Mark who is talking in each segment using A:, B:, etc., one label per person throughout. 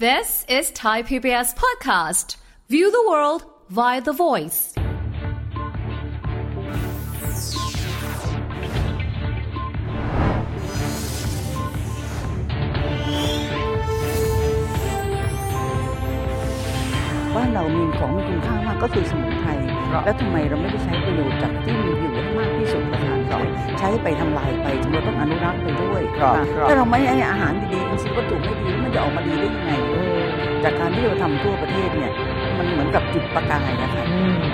A: This is Thai PBS Podcast. View the world via the voice.
B: บ้านเรามีของมีคุณค่ามากก็คือสมุนไพร
C: ครับ
B: แล้วทำไมเราไม่ได้ใช้ประโยชน์จากที่มีอยู่ให้มากที่สุดล่ะคะ
C: ครับ
B: ใช้ไปทำลายไปจำเราต้องอนุรักษ์ไปด้วย
C: ครับ
B: ค่ะ
C: ครับ
B: ถ้าเราไม่ให้อาหารดีๆอินทรีย์วัตถุไม่ดีแล้วมันจะออกมาดีได้ยังไงจากการที่เราทำทั่วประเทศเนี่ยมันเหมือนกับจุดประกายนะคะ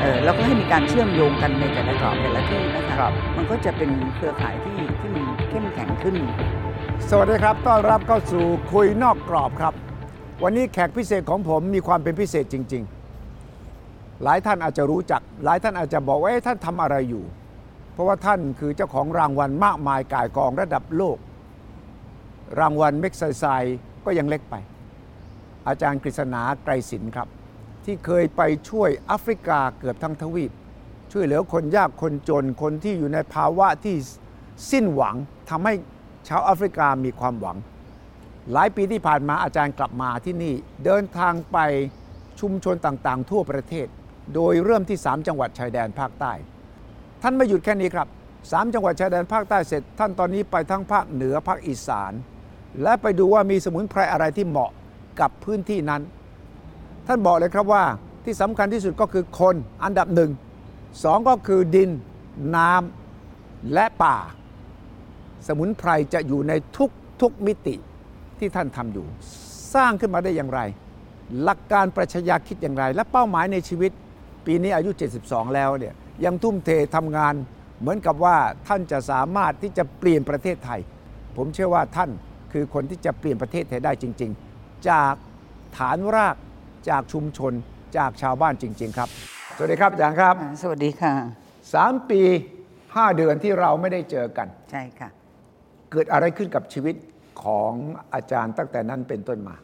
B: เออแล้วก็ให้มีการเชื่อมโยงกันในแต่ละ
C: ครับ
B: แต่ละที่นะคะ
C: ครับ
B: มันก็จะเป็นเครือข่ายที่ที่มันเข้มแข็งขึ้น
C: สวัสดีครับ ต้อนรับเข้าสู่คุยนอกกรอบครับ วันนี้แขกพิเศษของผมมีความเป็นพิเศษจริง ๆ หลายท่านอาจจะรู้จัก หลายท่านอาจจะบอกว่าเอ๊ะท่านทำอะไรอยู่ เพราะว่าท่านคือเจ้าของรางวัลมากมายก่ายกองระดับโลก รางวัลเม็กไซไซก็ยังเล็กไป อาจารย์กฤษณาไกรศิลป์ครับ ที่เคยไปช่วยแอฟริกาเกือบทั้งทวีป ช่วยเหลือคนยากคนจนคนที่อยู่ในภาวะที่สิ้นหวังทำให้ชาวแอฟริกามีความหวัง หลายปีที่ผ่านมาอาจารย์กลับมาที่นี่เดินทางไปชุมชนต่างๆ ทั่วประเทศ โดยเริ่มที่ 3 จังหวัดชายแดนภาคใต้ ท่านไม่หยุดแค่นี้ครับ3จังหวัดชายแดนภาคใต้เสร็จ ท่านตอนนี้ไปทั้งภาคเหนือภาคอีสาน และไปดูว่ามีสมุนไพรอะไรที่เหมาะกับพื้นที่นั้น ท่านบอกเลยครับว่าที่สำคัญที่สุดก็คือคนอันดับหนึ่งสองก็คือดินน้ำและป่า สมุนไพรจะอยู่ในทุกทุกมิติที่ท่านทำอยู่ สร้างขึ้นมาได้อย่างไร หลักการปรัชญาคิดอย่างไร และเป้าหมายในชีวิต ปีนี้อายุ 72 แล้วเนี่ย ยังทุ่มเททำงาน เหมือนกับว่าท่านจะสามารถที่จะเปลี่ยนประเทศไทย ผมเชื่อว่าท่านคือคนที่จะเปลี่ยนประเทศไทยได้จริง ๆ จากฐานรากจากชุมชนจากชาวบ้านจริง ๆ ครับ สวัสดีครับอาจารย์ครับ
B: สวัสดีค่ะ
C: สามปี 5 เดือนที่เราไม่ได้เจอกัน
B: ใช่ค่ะ
C: เกิดอะไรขึ้นกับชีวิตของอาจารย์ตั้งแต่นั้นเป็นต้นมา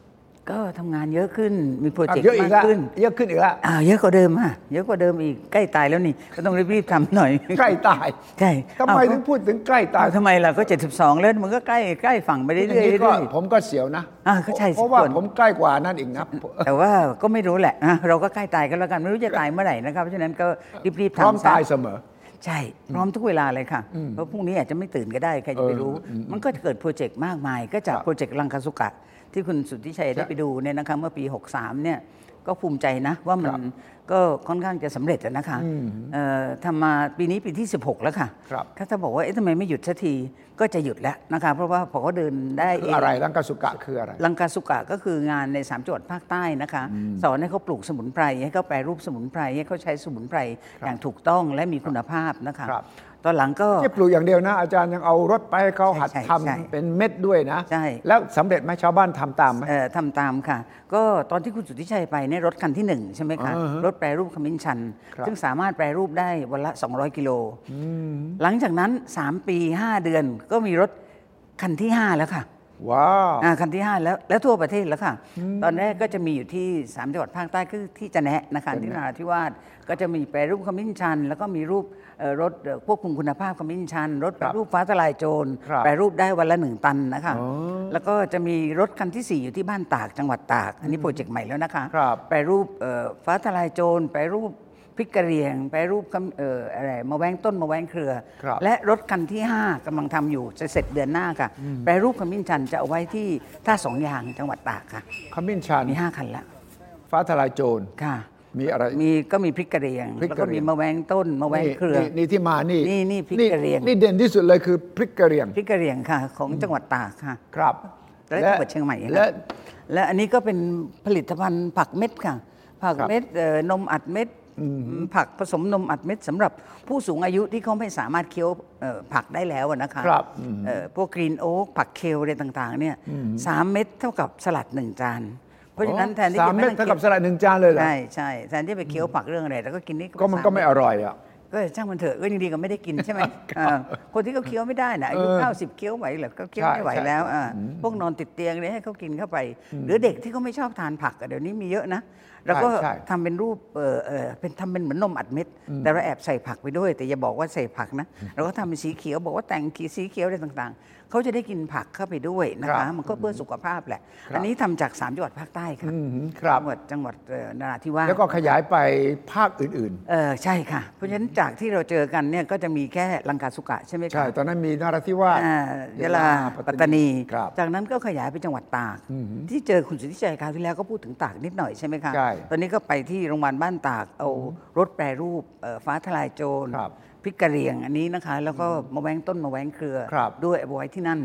B: ก็ทำงานเยอะขึ้นมีโปรเจกต์
C: เยอะอีก
B: มาก
C: แล้ว
B: ขึ้น
C: เยอะขึ้นอีกแล้ว
B: อ่าเยอะกว่าเดิมอะเยอะกว่าเดิมอีกใกล้ตายแล้วนี่ก็ต้องรีบๆทำหน่อย
C: ใกล้ตาย
B: ใช่
C: ทำไม
B: อ้าว
C: ถึงพูดถึงใกล้ตา
B: อ้ายวทำไมล่ะก็ 72 แล้วมันก็ใกล้ใกล้ฝั่งไปเรื่อย
C: อย่างนี้
B: ๆ
C: ก็
B: เรื่อย
C: ผมก็เสียวนะ
B: อ่าก็ใช่สิ
C: เพราะว่า
B: ส่วน
C: ผมใกล้กว่านั่นอีกนะ
B: ๆแต่ว่าก็ไม่รู้แหละนะเราก็ใกล้ตายกันแล้วกันไม่รู้จะตายเมื่อไหร่นะครับเพราะฉะนั้นก็รีบๆ
C: พร้อม
B: ทำซะ
C: ตายเสมอ
B: ใช่ พร้อมทุกเวลาเลยค่ะ เพราะพรุ่งนี้อาจจะไม่ตื่นก็ได้ ใครจะไปรู้ มันก็จะเกิดโปรเจกต์มากมาย ก็จาก
C: ครับ
B: โปรเจกต์ลังคาสุกะ ที่คุณสุทธิชัยได้ไปดูเนี่ยนะคะเมื่อปี 63เนี่ยก็ภูมิใจนะว่ามันก็ค่อนข้างจะสำเร็จอะนะคะเอ่อทำมาปีนี้ปีที่ 16 แล้วค่ะ
C: ครับ
B: ถ้าจะบอกว่าเอ๊ะทำไมไม่หยุดสักทีก็จะหยุดแล้วนะคะเพราะว่าพอเขาเดินได้
C: คือ
B: เง
C: อะไรรังกาสุกะคืออะไร
B: ลังกาสุกะก็คืองานในสามจังหวัดภาคใต้นะคะสอนให้เขาปลูกสมุนไพรให้เขาแปรรูปสมุนไพรให้เขาใช้สมุนไพรอย่างถูกต้องและมีคุณภาพนะคะ
C: ครับ
B: ตอนหลังก็
C: ที่ปลูกอย่างเดียวนะ อาจารย์ยังเอารถไปให้เขาหัด
B: ใช่
C: ทำ
B: ใช่
C: เป็นเม็ดด้วยนะ
B: ใช่
C: แล้วสำเร็จไหมชาวบ้านทำตามไหม
B: เอ่อทำตามค่ะ ก็ตอนที่คุณสุทธิชัยไปเนี่ยรถคันที่หนึ่งใช่ไหมคะ
C: อ่าฮะ
B: รถแปรรูปขมิ้นชัน
C: ครับ
B: ซึ่งสามารถแปรรูปได้วันละ 200 กิโลหลังจากนั้น 3 ปี 5 เดือนก็มีรถคันที่ 5 แล้วค่ะ
C: ว้าว
B: อ่าคันที่ 5 แล้วแล้วทั่วประเทศแล้วค่ะ ตอนแรกก็จะมีอยู่ที่ 3 จังหวัดภาคใต้คือที่จะแนะนะคะที่นราธิวาสก็จะมีแปรรูปขมิ้นชัน แล้วก็มีรูปเอ่อ รถเอ่อควบคุมคุณภาพขมิ้นชัน รถแปรรูปฟ้าทลายโจร
C: ครับ
B: แปรรูปได้วันละหนึ่งตันนะคะ
C: อ๋อ
B: แล้วก็จะมีรถคันที่ 4 อยู่ที่บ้านตากจังหวัดตาก อันนี้โปรเจกต์ใหม่แล้วนะคะ
C: ครับ
B: แปรรูปเอ่อฟ้าทลายโจรแปรรูปพริกกระเหรียง แปรรูปขมเอ่ออะไรมะแวงต้นมะแวงเครือ
C: ครับ
B: และรถคันที่ 5กำลังทำอยู่จะเสร็จเดือนหน้าค่ะ แปรรูปขมิ้นชันจะเอาไว้ที่ท่าสองยางจังหวัดตากค่ะ
C: ขมิ้นชัน
B: มี5คันแล้ว
C: ฟ้าทลายโจร
B: ค่ะ
C: มีอะไร
B: มีก็มีพริกกระเหรียง
C: พริก
B: แล้ว
C: ก
B: ก็
C: ระเหรี่
B: มี
C: ยง
B: มะแวงต้นมะแวงเครือ
C: นี่นี่ที่มานี่
B: นี่นี่พริกกระเหรี่ยง
C: นี่เด่นที่สุดเลยคือพริกกระเหรี่ยง
B: พริกกระเหรียงค่ะ ของจังหวัดตากค่ะ
C: ครับ
B: และจังหวัดเชียงใหม่ค่ะ
C: และ
B: และอันนี้ก็เป็นผลิตภัณฑ์ผักเม็ดค่ะ ผัก
C: ครับ
B: เม็ดเอ่อนมอัดเม็ดผักผสมนมอัดเม็ดสำหรับผู้สูงอายุที่เขาไม่สามารถเคี้ยวเอ่อผักได้แล้วอะนะคะ
C: ครับ
B: เอ่อพวกกรีนโอ๊กผักเคลอะไรต่างๆเนี่ยสามเม็ดเท่ากับสลัดหนึ่งจาน เพราะฉะนั้นแทนที่
C: สาม
B: จะไม่
C: เม็ด
B: ต้อง
C: เท่ากับส
B: คี้ยว
C: ลัดหนึ่งจานเลยเหรอ
B: ใช่ใช่แทนที่ไปเคี้ยวผักเรื่องอะไรแล้วก็กินนี่
C: ก็มันก็ไม่อร่อยอะ
B: ก็ช่างมันเถอะก็ยังดีกว่าไม่ได้กินใช่ไหมเออคนที่เขาเคี้ยวไม่ได้นะอายุ
C: เออ
B: เก้าสิบเคี้ยวไหวเหรอก็เคี้ยว
C: ใช่
B: ไม่ไหว
C: ใช่
B: แล้วอ่าพวกนอนติดเตียงเนี่ยให้เขากินเข้าไป หรือเด็กที่เขาไม่ชอบทานผักอะเดี๋ยวนี้มีเยอะนะแล้วก็
C: ใช่
B: ทำเป็นรูปเออเออเป็นทำเป็นเหมือนนมอัดเม็ด แต่เราแอบใส่ผักไปด้วย แต่อย่าบอกว่าใส่ผักนะ เราก็ทำเป็นสีเขียวบอกว่าแต่งสีเขียวอะไรต่างๆ เขาจะได้กินผักเข้าไปด้วยนะ
C: ครั
B: คะ
C: บ
B: มันก็เพื่อสุขภาพแหละ
C: ครับ
B: อันนี้ทำจากสามจังหวัดภาคใต้ค่ะ
C: อืมครับ
B: จังหวัดจังหวัดเอ่อนราธิวาส
C: แล้วก็ขยายไปภาคอื่น
B: เออใช่ค่ะ เพราะฉะนั้นจากที่เราเจอกันเนี่ยก็จะมีแค่ลังกาสุกะใช่ไหม
C: ๆ
B: คะ
C: ใช่ ตอนนั้นมีนราธิวาส
B: อ่ายะลาปัตตานี
C: ครับ
B: จากนั้นก็ขยายไปจังหวัดตาก ที่เจอคุณสุทธิชัยคราวที่แล้วก็พูดถึงตากนิดหน่อยใช่ไหมคะ
C: ใช่
B: ตอนนี้ก็ไปที่โรงพยาบาลบ้านตากเอารถแปรรูปเอ่อฟ้าทลายโจร
C: ค รับ
B: พริกกะเหรี่ยงอันนี้นะคะ แล้วก็มาแว้งต้นมาแว้งเครือ
C: ครับ
B: ด้วยเอาไว้ที่นั่น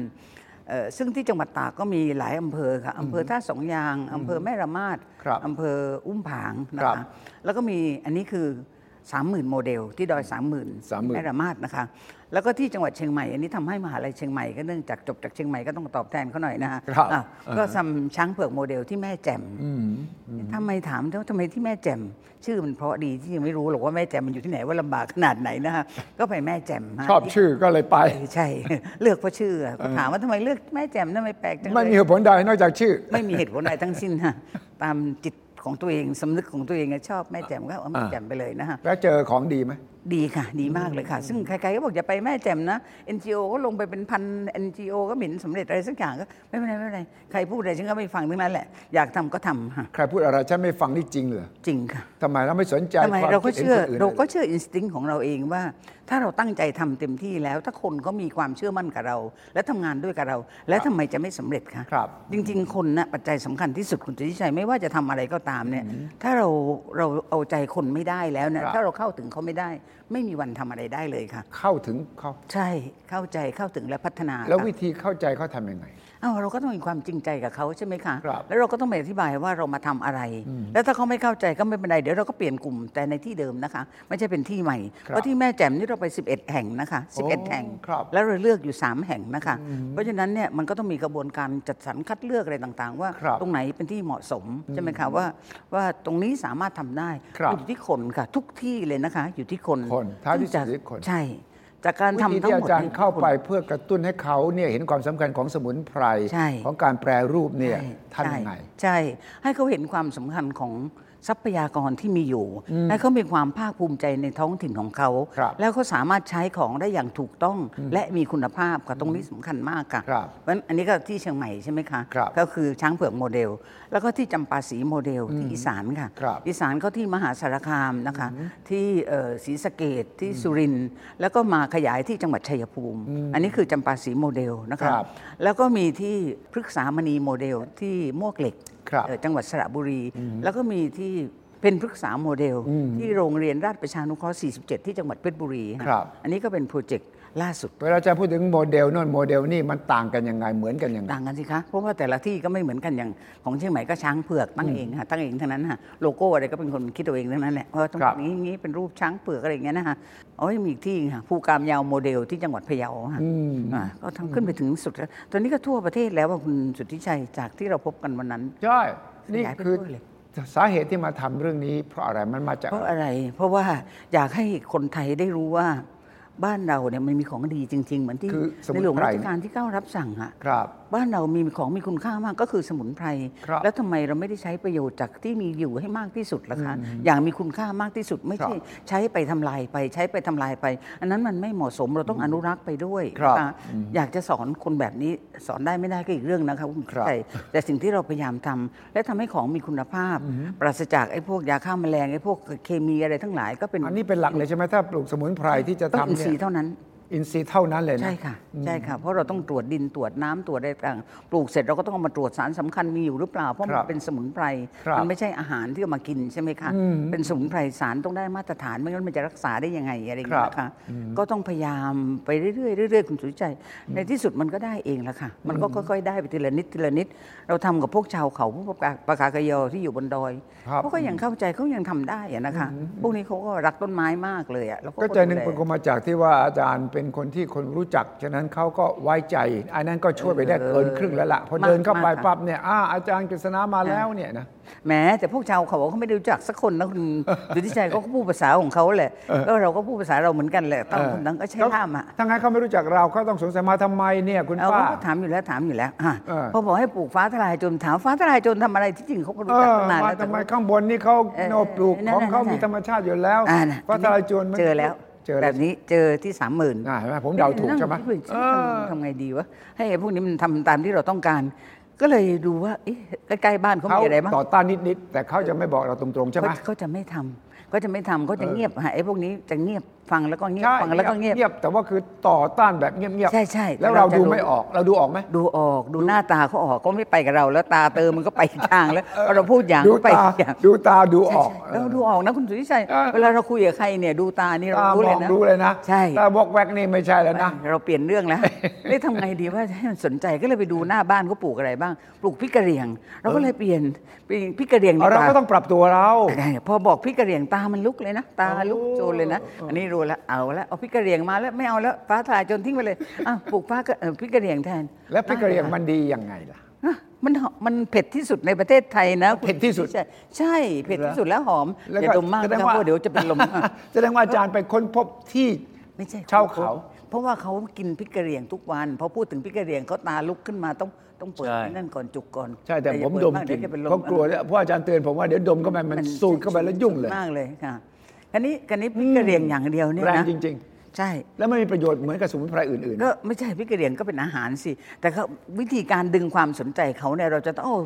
B: เอ่อซึ่งที่จังหวัดตากก็มีหลายอำเภอค่ะอำเภอท่าสองยางอำเภอแม่ระมาด
C: ครับ
B: อำเภออุ้มผางนะ
C: ครั
B: คะ
C: บ
B: แล้วก็มีอันนี้คือ 30,000 โมเดล ที่ดอย 30,000
C: 30,000
B: แม่ระมาดนะคะ แล้วก็ที่จังหวัดเชียงใหม่ อันนี้ทำให้มหาลัยเชียงใหม่ก็เนื่องจากจบจากเชียงใหม่ก็ต้องตอบแทนเขาหน่อยนะคะ
C: ครับ
B: อะ
C: อ่า
B: ก็ทำช้างเผือกโมเดลที่แม่แจ่มทำไมถามว่าทำไมที่แม่แจ่มชื่อมันเพราะดีที่ยังไม่รู้หรอกว่าแม่แจ่มมันอยู่ที่ไหนว่าลำบากขนาดไหนนะคะก็ไปแม่แจ่มฮะ
C: ชอบชื่อก็เลยไป
B: ใช่ เลือกเพราะชื่อก็ถามว่าทำไมเลือกแม่แจ่มทำไมแปลกจังเลย
C: ไม่มีเหตุผลใดนอกจากชื่อ
B: ไม่มีเหตุผลอะไรทั้งสิ้นฮะตามจิต ของตัวเองสำนึกของตัวเองอะชอบแม่แจ่มก็เอาแม่แจ่มไปเลยนะฮะ
C: แล้วเจอของดีไหม
B: ดีค่ะ ดีมากเลยค่ะ ซึ่งใครๆก็บอกอย่าไปแม่แจ่มนะ NGO ก็ลงไปเป็นพัน NGO ก็ไม่เห็นสำเร็จอะไรสักอย่างก็ไม่เป็นไรไม่เป็นไรใครพูดอะไรฉันก็ไม่ฟังทั้งนั้นแหละ อยากทำก็ทำฮะ
C: ใครพูดอะไรฉันไม่ฟังนี่จริงเหรอ
B: จริงค่ะ
C: ทำไมเราไม่สนใจ
B: ทำไม
C: ความ
B: เราก็
C: คิดห็น
B: เชื่อ
C: คนน
B: เราก็
C: ลย
B: เชื่ออินสติ้งของเราเองว่า ถ้าเราตั้งใจทำเต็มที่แล้ว ถ้าคนก็มีความเชื่อมั่นกับเรา และทำงานด้วยกับเรา แล้วทำไมจะไม่สำเร็จคะ
C: ครับ
B: จริง ๆ คนนะปัจจัยสำคัญที่สุดคุณสุทธิชัยไม่ว่าจะทำอะไรก็ตามเนี่ยถ้าเราเราเอาใจคนไม่ได้แล้วเนี่ย
C: ครับ
B: ถ้าเราเข้าถึงเขาไม่ได้ไม่มีวันทำอะไรได้เลยค่ะ
C: เข้าถึงเขา
B: ใช่เข้าใจเข้าถึงและพัฒนา
C: แล้ว
B: ค่ะ
C: วิธีเข้าใจเขาทำยังไง
B: เอ้าเราก็ต้องมีความจริงใจกับเขาใช่ไหมคะ
C: ครับ
B: แล้วเราก็ต้องไปอธิบายว่าเรามาทำอะไรแล้วถ้าเขาไม่เข้าใจก็ไม่เป็นไรเดี๋ยวเราก็เปลี่ยนกลุ่มแต่ในที่เดิมนะคะ ไม่ใช่เป็นที่ใหม่
C: ครับ
B: เพราะที่แม่แจ่มนี่เราไป 11 แห่งนะคะ
C: โอ้
B: 11 แห่ง
C: ครับ
B: แล้วเราเลือกอยู่ 3 แห่งนะคะ เพราะฉะนั้นเนี่ยมันก็ต้องมีกระบวนการจัดสรรคัดเลือกอะไรต่างๆ ว่า
C: ครับ
B: ตรงไหนเป็นที่เหมาะสมใช่ไหมคะว่า ว่าตรงนี้สามารถทำได้
C: ครับ
B: อยู่ที่คนค่ะ ทุกที่เลยนะคะ อยู่ที่คน
C: คนท้ายที่สุด
B: ซึ่ง
C: อยู่ที่คน
B: ใช่ จากการ
C: วิธี
B: ทำทั้ง
C: ที่
B: ห
C: อาม
B: ด
C: จารย์
B: นี่
C: เข้าไปเพื่อกระตุ้นให้เขาเนี่ยเห็นความสำคัญของสมุนไพร
B: ใช่
C: ของการแปรรูปเนี่ย
B: ใช่
C: ทำยังไง
B: ใช่ให้เขาเห็นความสำคัญของ ทรัพยากรที่มีอยู่ ให้เขามีความภาคภูมิใจในท้องถิ่นของเขา
C: ครับ
B: แล้วเขาสามารถใช้ของได้อย่างถูกต้องและมีคุณภาพค่ะตรงนี้สำคัญมากค่ะ
C: ครับ
B: เพราะฉะนั้นอันนี้ก็ที่เชียงใหม่ใช่ไหมคะ
C: ครับ
B: ก็คือช้างเผือกโมเดล แล้วก็ที่จำปาสีโมเดลที่อีสานค่ะ
C: ครับ
B: อีสานก็ที่มหาสารคามนะคะ ที่เอ่อศรีสะเกษที่สุรินทร์แล้วก็มาขยายที่จังหวัดชัยภูมิ อันนี้คือจำปาสีโมเดลนะคะ
C: ครับ
B: แล้วก็มีที่พฤกษามณีโมเดลที่มวกเหล็ก
C: ครับ
B: เอ่อ จังหวัดสระบุรี แล้วก็มีที่เป็นพฤกษาโมเดล ที่โรงเรียนราชประชานุเคราะห์ 47 ที่จังหวัดเพชรบุรีฮะ
C: ครับ
B: อันนี้ก็เป็นโปรเจกต์ ล่าสุด
C: เวลาจะพูดถึงโมเดลโน่นโมเดลนี่มันต่างกันยังไงเหมือนกันยังไง
B: ต่างกันสิคะเพราะว่าแต่ละที่ก็ไม่เหมือนกันอย่างของเชียงใหม่ก็ช้างเผือกตั้งเองค่ะตั้งเองทั้งนั้นค่ะโลโก้อะไรก็เป็นคนคิดตัวเองทั้งนั้นแหละว่าต้อง
C: ครับ
B: อย่างนี้อย่างนี้เป็นรูปช้างเผือกอะไรอย่างเงี้ยนะคะอ๋อยังมีอีกที่ค่ะภูกามยาวโมเดลที่จังหวัดพะเยาค่ะอ่าก็ทำขึ้นไปถึงสุดแล้วตอนนี้ก็ทั่วประเทศแล้วว่าคุณสุทธิชัยจากที่เราพบกันวันนั้น
C: ใช่นี่
B: ขยายไป
C: คือ
B: ด้วยเลย
C: สาเหตุที่มาทำเรื่องนี้ เพราะอะไรมันมาจาก
B: เพราะ
C: อะไร
B: อะไรเพราะว่าอยากให้คนไทยได้รู้ว่า บ้านเราเนี่ยมันมีของดีจริง ๆ เหมือนที่
C: คือสมุ
B: ใน
C: น
B: หลวง
C: ไพร
B: รัชกาลที่เก้ารับสั่งอะ
C: ครับ
B: บ้านเรามีของมีคุณค่ามากก็คือสมุนไพร
C: ครับ
B: แล้วทำไมเราไม่ได้ใช้ประโยชน์จากที่มีอยู่ให้มากที่สุดล่ะคะ อย่างมีคุณค่ามากที่สุดไม่ใช่
C: ครับ
B: ใช้ไปทำลายไปใช้ไปทำลายไป อันนั้นมันไม่เหมาะสมเราต้องอนุรักษ์ไปด้วย
C: ครับ
B: นะคะอยากจะสอนคนแบบนี้สอนได้ไม่ได้ก็อีกเรื่องนะคะคุณ
C: ครับ
B: ใช่แต่สิ่งที่เราพยายามทำและทำให้ของมีคุณภาพ ปราศจากไอ้พวกยาฆ่าแมลงไอ้พวกเคมีอะไรทั้งหลายก็เป็น
C: อันนี้เป็นหลักเลยใช่ไหมถ้าปลูกสมุนไพรที่จะ
B: ต้อง
C: ทำ
B: อินทรี
C: เนี่ย
B: ย์เท่านั้น
C: อินทรีย์เท่านั้นเลยนะ
B: ใช่ค่ะใช่ค่ะเพราะเราต้องตรวจดินตรวจน้ำตรวจอะไรต่างปลูกเสร็จเราก็ต้องเอามาตรวจสารสำคัญมีอยู่หรือเปล่าเพราะ
C: ค
B: มั
C: รั
B: น
C: บ
B: เป็นสมุนไพร
C: ครับ
B: มันไม่ใช่อาหารที่เอามากินใช่ไหมคะเป็นสมุนไพรสารต้องได้มาตรฐานไม่งั้นมันจะรักษาได้ยังไงอะไรอย่างเงี้ยนะคะก็ต้องพยายามไปเรื่อยๆเรื่อยๆคุณสุวิจัยในที่สุดมันก็ได้เองแหละค่ะ มันก็ค่อยๆได้ไปทีละนิดทีละนิด เราทำกับพวกชาวเขาพวกปากากยอที่อยู่บนดอย
C: ครับ
B: เขาก็ยังเข้าใจเขายังทำได้อะนะคะพวกนี้เขาก็รักต้นไม้มากเลยอะแล้ว
C: ก็ใจหนึ่ง
B: ดูแล
C: เป็นก็มาจากที่ว่าอาจารย์เป็นคนที่คนรู้จัก ฉะนั้นเขาก็ไว้ใจ อันนั้นก็ช่วยไปได้เกินครึ่งแล้วล่ะพอเดินเข้าไป
B: มากค่ะ
C: ปั๊บเนี่ยอ่าอาจารย์กฤษณามาแล้วเนี่ยนะ
B: แหม้แต่พวกชาวเขาเขาไม่ได้รู้จักสักคนนะคุณสุทธิชัยเขาก็พูดภาษาของเขาแหละก็เราก็พูดภาษาเราเหมือนกันแหละต่างคนต่างก็ใช้ล่ามอะ
C: ทั้งนั้นเขาไม่รู้จักเราเขาต้องสงสัยมาทำไมเนี่ยคุณ
B: เอา
C: ป้า
B: เขาก็ถามอยู่แล้วถามอยู่แล้วอะ
C: เออ
B: พอบอกให้ปลูกฟ้าทลายโจรถามฟ้าทลายโจรทำอะไรที่จริงเขาก็
C: เอ
B: รู้จัก
C: อ
B: ตั้งนาน
C: มา
B: แล้วแต่
C: ทำไม
B: ว่า
C: ข้างบนนี่เขา
B: เออ
C: โนปลูก
B: นั่น
C: ของ
B: น่ะ
C: เขา
B: นั่นน่ะ
C: มีธรรมชาติอยู่แล้ว
B: อ่าน่ะ
C: พระทลายโจรมัน
B: เจอแล้ว
C: เจออะไร
B: แบบนี้เจอที่สามหมื่น
C: อ่าเห็นไหมผมเดาถูกใช่ไหมเออ
B: ทำไงดีวะให้ไอ้พวกนี้มันทำตามที่เราต้องการ ก็เลยดูว่าเอ๊ะใกล้ๆบ้านเขา
C: เขา
B: มีอะไรบ้าง
C: ต่อต้านนิดๆแต่เขาจะไม่บอกเราตรงๆใช่ไหม
B: เขาเขาจะไม่ทำเขาจะไม่ทำเขาจะเงียบฮะไอ้พวกนี้จะเงียบฟังแล้วก็เงียบ
C: ใช่
B: ฟังแล้วก็เงียบ
C: เงียบแต่ว่าคือต่อต้านแบบเงียบๆ
B: ใช่ใช่
C: แล้ว
B: แต่
C: เรา
B: เราจะ
C: ดู
B: รู้
C: ไม่ออกเราดูออกไหม
B: ดูออกดูหน้าตาเขาออกก็ไม่ไปกับเรา แล้วตาเติมมันก็ไปอีกทางแล้วพอเราพูดอย่าง
C: ดู
B: ก็ไป
C: ตา
B: อีกอย่าง
C: ดูตาดูอ
B: ใช่
C: อก
B: ใช่เราดูออกนะคุณสุทธิชัย
C: เออ
B: เวลาเราคุยกับใครเนี่ยดูตานี่เรา
C: ตา
B: รู้
C: ม
B: เล
C: อยง
B: นะ
C: รู้เลยนะ
B: ใช่
C: ตาบอกแวกนี่ไม่ใช่แล้วนะ
B: เราเปลี่ยนเรื่องแล้วนี่ทำไงดีว่าให้มันสนใจก็เลยไปดูหน้าบ้านเขาปลูกอะไรบ้าง ปลูกพริกกระเหรี่ยง เราก็เลยเปลี่ยนเปลี่ยนพริกกระเหรี่ยงดี
C: เอา
B: ก
C: เรา
B: ว่า
C: ก็ต้องปรับตัวเรา
B: พอบอกพริกกระเหรี่ยงตามันลุกเลยนะ ตาลุก
C: โอ้
B: โจนเลยนะ อันนี้รู้แล้วเอาแล้วเอาพริกกระเหรี่ยงมาแล้วไม่เอาแล้วฟ้าทลายโจนทิ้งไปเลยอ้าวปลูกฟ้ากระเอ่อพริกกระเหรี่ยงแทน
C: แล้วพริกกระเหรี่ยงมันดียังไงล่ะ
B: อะมันหอมมันเผ็ดที่สุดในประเทศไทยนะ
C: เผ็ดที่สุด
B: ใช่ใช่เผ็ดที่สุดแล้วหอม
C: แล้ว
B: อย่าดมมาก
C: แสด
B: นะ
C: ง
B: เพ
C: ว่า
B: ราะเดี๋ยวจะเป็นลม
C: แสดงว่าอาจารย์ไปค้นพบที่
B: ไม่ใช่
C: ชาวเขา
B: เพราะว่าเขากินพริกกระเหรี่ยงทุกวันพอพูดถึงพริกกระเหรี่ยงเขาตาลุกขึ้นมาต้องต้องเปิด
C: ใช่
B: นั่นก่อนจุกก่อน
C: ใช่แต่
B: อย่า
C: ผม
B: เปิ
C: ดมา
B: ก
C: กลิ่น
B: ดี๋ยวจะเป็นลม
C: เขากลัวเนี่ยเพราะอาจารย์เตือนผมว่าเดี๋ยวดมเข้าไปมันสูดเข้าไปแล้วยุ่งเลย
B: มากเลยค่ะ คันนี้คันนี้พริกกระเหรี่ยงอย่างเดียวเนี่ย
C: แรง
B: นะ
C: จริง
B: ใช่
C: ๆ แล้วไม่มีประโยชน์เหมือนกับสมุนไพรอื่น
B: ก็ไม่ใช่พริกกระเหรี่ยงก็เป็นอาหารสิ แต่เขาวิธีการดึงความสนใจเขาเนี่ยเราจะต้องเอา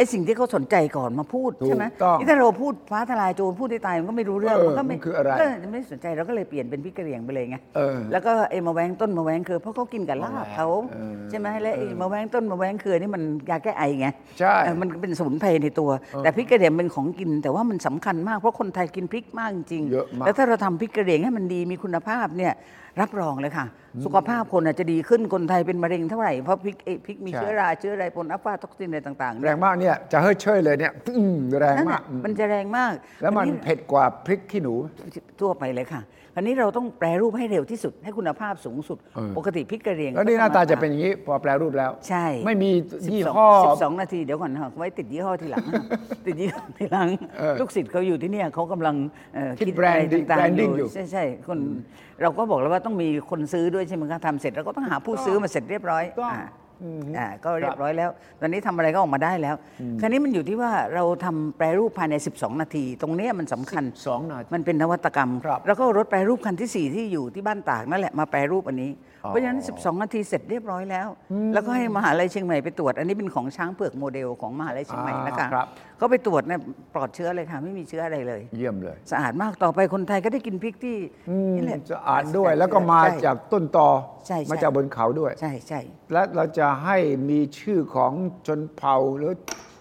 B: ไอ้สิ่งที่เขาสนใจก่อนมาพูด
C: ถูก
B: ใช่ไหม
C: ต้อง
B: นี่ถ้าเราพูดฟ้าทลายโจรพูดได้ตายมันก็ไม่รู้เรื่อง
C: เออ
B: มันก็ไม่
C: มันคืออะไร
B: ก็ไม่สนใจเราก็เลยเปลี่ยนเป็นพริกกระเหรี่ยงไปเลยไง
C: เออ
B: แล้วก็ไอ้มะแว้งต้นมะแว้งคือเพราะเขากินกับลาบเขา
C: เออ
B: ใช่ไหมและไอ้มะแว้งต้นมะแว้งคือนี่มันยาแก้ไอไง
C: ใช่
B: เออมันเป็นสมุนไพรในตัว แต่พริกกระเหรี่ยงเป็นของกิน แต่ว่ามันสำคัญมากเพราะคนไทยกินพริกมากจริงๆ
C: เยอะมาก
B: แล้วถ้าเราทำพริกกระเหรี่ยงให้มันดีมีคุณภาพเนี่ยรับรองเลยค่ะ สุขภาพคนอาจจะดีขึ้นคนไทยเป็นมะเร็งเท่าไหร่ เพราะพริกเอ้ยพริกมี
C: ใช่
B: เชื้อราเชื้ออะไรปนอะฟลาท็อกซินอะไรต่างๆ
C: แรงมากเนี่ยจะเฮ้ยเชยเลยเนี่ยอืมแรง
B: นั่น
C: มา
B: น่ะ
C: กอืม
B: มันจะแรงมาก
C: แล้วมัน
B: อั
C: เผ็ดกว่าพริกขี้หนู
B: ทั่วไปเลยค่ะ คราวนี้เราต้องแปรรูปให้เร็วที่สุด ให้คุณภาพสูงสุด
C: เออ
B: ปกติพริกกระเหรี่ยง
C: แล้วนี่หน้าตา
B: ก็
C: จะเป็นอย่างนี้พอแปลรูปแล้ว
B: ใช่
C: ไม่มี
B: 12
C: ยี่ห้อ
B: 12 นาทีเดี๋ยวก่อนนะไว้ติดยี่ห้อทีหลัง ติดยี่ห้อทีหลัง
C: เออ
B: ลูกศิษย์เขาอยู่ที่เนี่ยเขากำลังเอ่อ
C: คิด
B: คิดอะไร
C: branding
B: ต่างๆ
C: branding อยู่
B: ใช่ใช่คนเราก็บอกแล้วว่าต้องมีคนซื้อด้วยใช่ไหมครับทำเสร็จเราก็ต้องหาผู้ซื้อมาเสร็จเรียบร้อย
C: ต้ อง
B: อ่าอ่าก็เรียบร้อยแล้ว ตอนนี้ทำอะไรก็ออกมาได้แล้ว คราวนี้มันอยู่ที่ว่าเราทำแปรรูปภายใน 12 นาที ตรงเนี้ยมันสำคัญ
C: สองนาที
B: มันเป็นนวัตกรรม
C: ครับ
B: แล้วก็เอารถแปรรูปคันที่ 4 ที่อยู่ที่บ้านตากนั่นแหละมาแปรรูปอันนี้
C: อ๋อ
B: เพราะฉะนั้น 12 นาทีเสร็จเรียบร้อยแล้ว แล้วก็ให้มหาลัยเชียงใหม่ไปตรวจ อันนี้เป็นของช้างเผือกโมเดลของมหาลัยเชียงใหม่นะคะ
C: อ่าครับ
B: ก็ไปตรวจเนี่ยปลอดเชื้อเลยค่ะ ไม่มีเชื้ออะไรเลย
C: เยี่ยมเลย
B: สะอาดมากต่อไปคนไทยก็ได้กินพริกที่นี่แหละ
C: จะอ่านด้วยแล้วก็มาจากต้นตอ
B: ใช่ใช่
C: มาจากบนเขาด้วย
B: ใช่ใช่
C: และเราจะให้มีชื่อของชนเผ่าหรือ